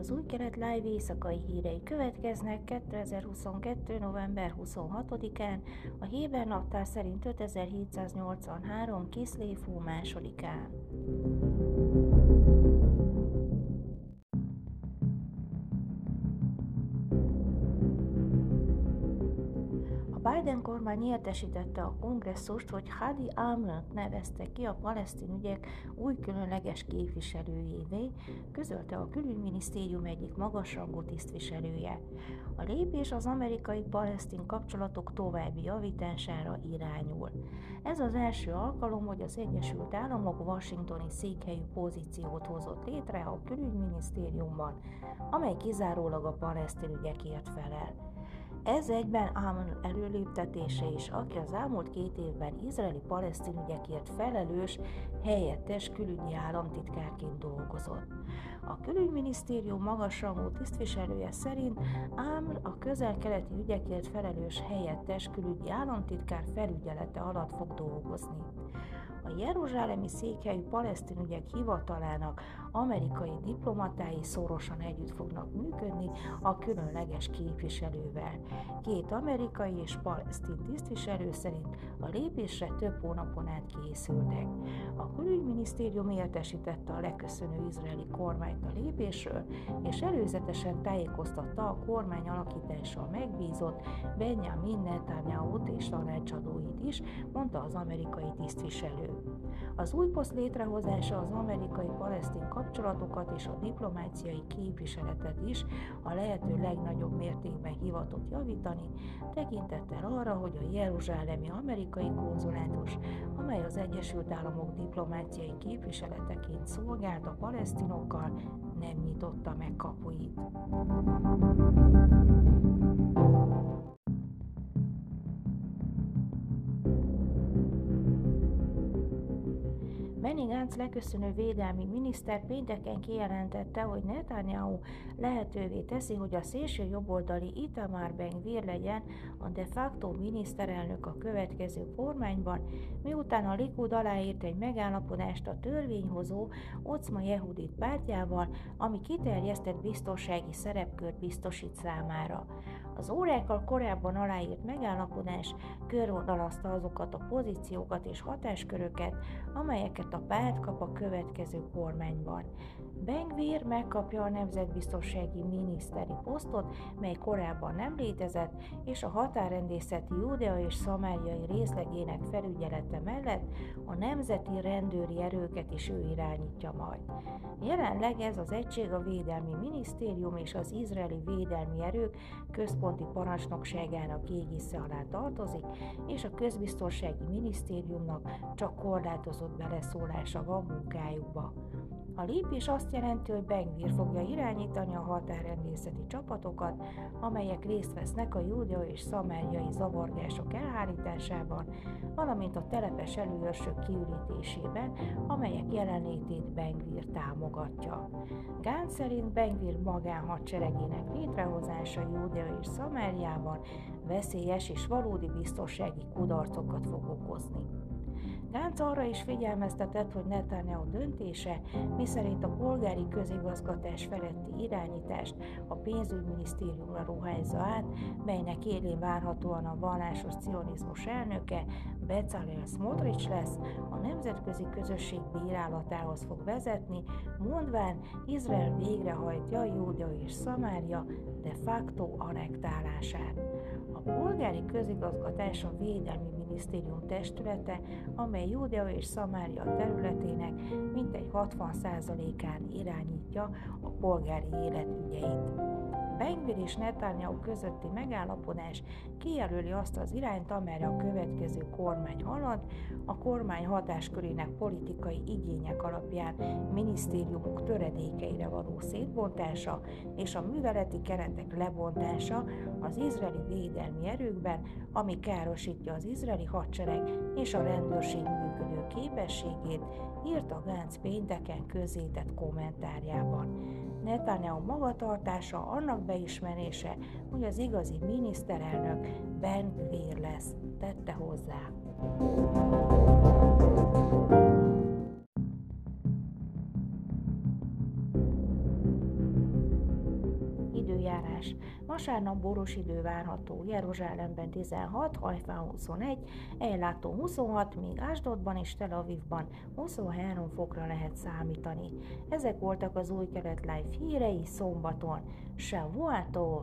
Az új kelet live éjszakai hírei következnek 2022. november 26-án, a Héber naptár szerint 5783. Kiszléfú másodikán. Kormány értesítette a kongresszust, hogy Hadi Amrant nevezte ki a palesztin ügyek új különleges képviselőjévé, közölte a külügyminisztérium egyik magasrangú tisztviselője. A lépés az amerikai-palesztin kapcsolatok további javítására irányul. Ez az első alkalom, hogy az Egyesült Államok washingtoni székhelyű pozíciót hozott létre a külügyminisztériumban, amely kizárólag a palesztin ügyekért felel. Ez egyben Ámon előléptetése is, aki az elmúlt két évben izraeli-palesztin ügyekért felelős helyettes külügyi államtitkárként dolgozott. A külügyminisztérium magasrangú tisztviselője szerint Ámr a közel-keleti ügyekért felelős helyettes külügyi államtitkár felügyelete alatt fog dolgozni a Jeruzsálemi székhelyű palesztin ügyek hivatalának amerikai diplomatái szorosan együtt fognak működni a különleges képviselővel. Két amerikai és palesztin tisztviselő szerint a lépésre több hónapon át készültek. A külügyminisztérium értesítette a leköszönő izraeli kormányt a lépésről, és előzetesen tájékoztatta a kormány alakítással megbízott Benjamin Netanyahu-t és tanácsadóit is, mondta az amerikai tisztviselő. Az új poszt létrehozása az amerikai-palesztin kapcsolatokat és a diplomáciai képviseletet is a lehető legnagyobb mértékben hivatott javítani, tekintettel arra, hogy a Jeruzsálemi amerikai konzulátus, amely az Egyesült Államok diplomáciai képviseleteként szolgált a palesztinokkal, nem nyitotta meg kapuit. Benny Gantz leköszönő védelmi miniszter pénteken kijelentette, hogy Netanyahu lehetővé teszi, hogy a szélső jobboldali Itamar Ben-Gvir legyen a de facto miniszterelnök a következő kormányban, miután a Likud aláírt egy megállapodást a törvényhozó Ocma Jehudit pártjával, ami kiterjesztett biztonsági szerepkört biztosít számára. Az órákkal korábban aláírt megállapodás körvonalazta azokat a pozíciókat és hatásköröket, amelyeket a párt kap a következő kormányban. Bengvir megkapja a nemzetbiztonsági miniszteri posztot, mely korábban nem létezett, és a határrendészeti Judea és Szamáriai részlegének felügyelete mellett a nemzeti rendőri erőket is ő irányítja majd. Jelenleg ez az egység a Védelmi Minisztérium és az Izraeli Védelmi Erők központi parancsnokságának égisze alá tartozik, és a Közbiztonsági Minisztériumnak csak korlátozott beleszólása van munkájukba. A lépés azt jelenti, hogy Bengvir fogja irányítani a határrendészeti csapatokat, amelyek részt vesznek a júdea és szamáriai zavargások elhárításában, valamint a telepes előőrsök kiürítésében, amelyek jelenlétét Bengvir támogatja. Gán szerint Bengvir magánhadseregének létrehozása Júdea és Szamáriában veszélyes és valódi biztonsági kudarcokat fog okozni. Gánc arra is figyelmeztetett, hogy Netanyahu döntése, miszerint a polgári közigazgatás feletti irányítást a pénzügyminisztériumra ruházza át, melynek élén várhatóan a vallásos cionizmus elnöke, Bezalel Smotrich lesz, a nemzetközi közösség bírálatához fog vezetni, mondván Izrael végrehajtja Júdea és Szamária de facto anektálását. A polgári közigazgatás a Védelmi Minisztérium testülete, amely Júdea és Szamária területének mintegy 60%-án irányítja a polgári élet ügyeit. Bengvir és Netanyahu közötti megállapodás kijelöli azt az irányt, amelyre a következő kormány halad, a kormány hatáskörének politikai igények alapján minisztériumok töredékeire való szétbontása és a műveleti keretek lebontása az izraeli védelmi erőkben, ami károsítja az izraeli hadsereg és a rendőrség működő képességét, írta Gánc pénteken közzétett kommentárjában. Netanyahu magatartása annak beismerése, hogy az igazi miniszterelnök Ben Gvir lesz, tette hozzá. Vasárnap boros idő várható, Jeruzsálemben 16, Hajfán 21, Ejlátó 26, míg Ásdodban és Tel Avivban 23 fokra lehet számítani. Ezek voltak az új kelet live hírei szombaton. Shavuatov!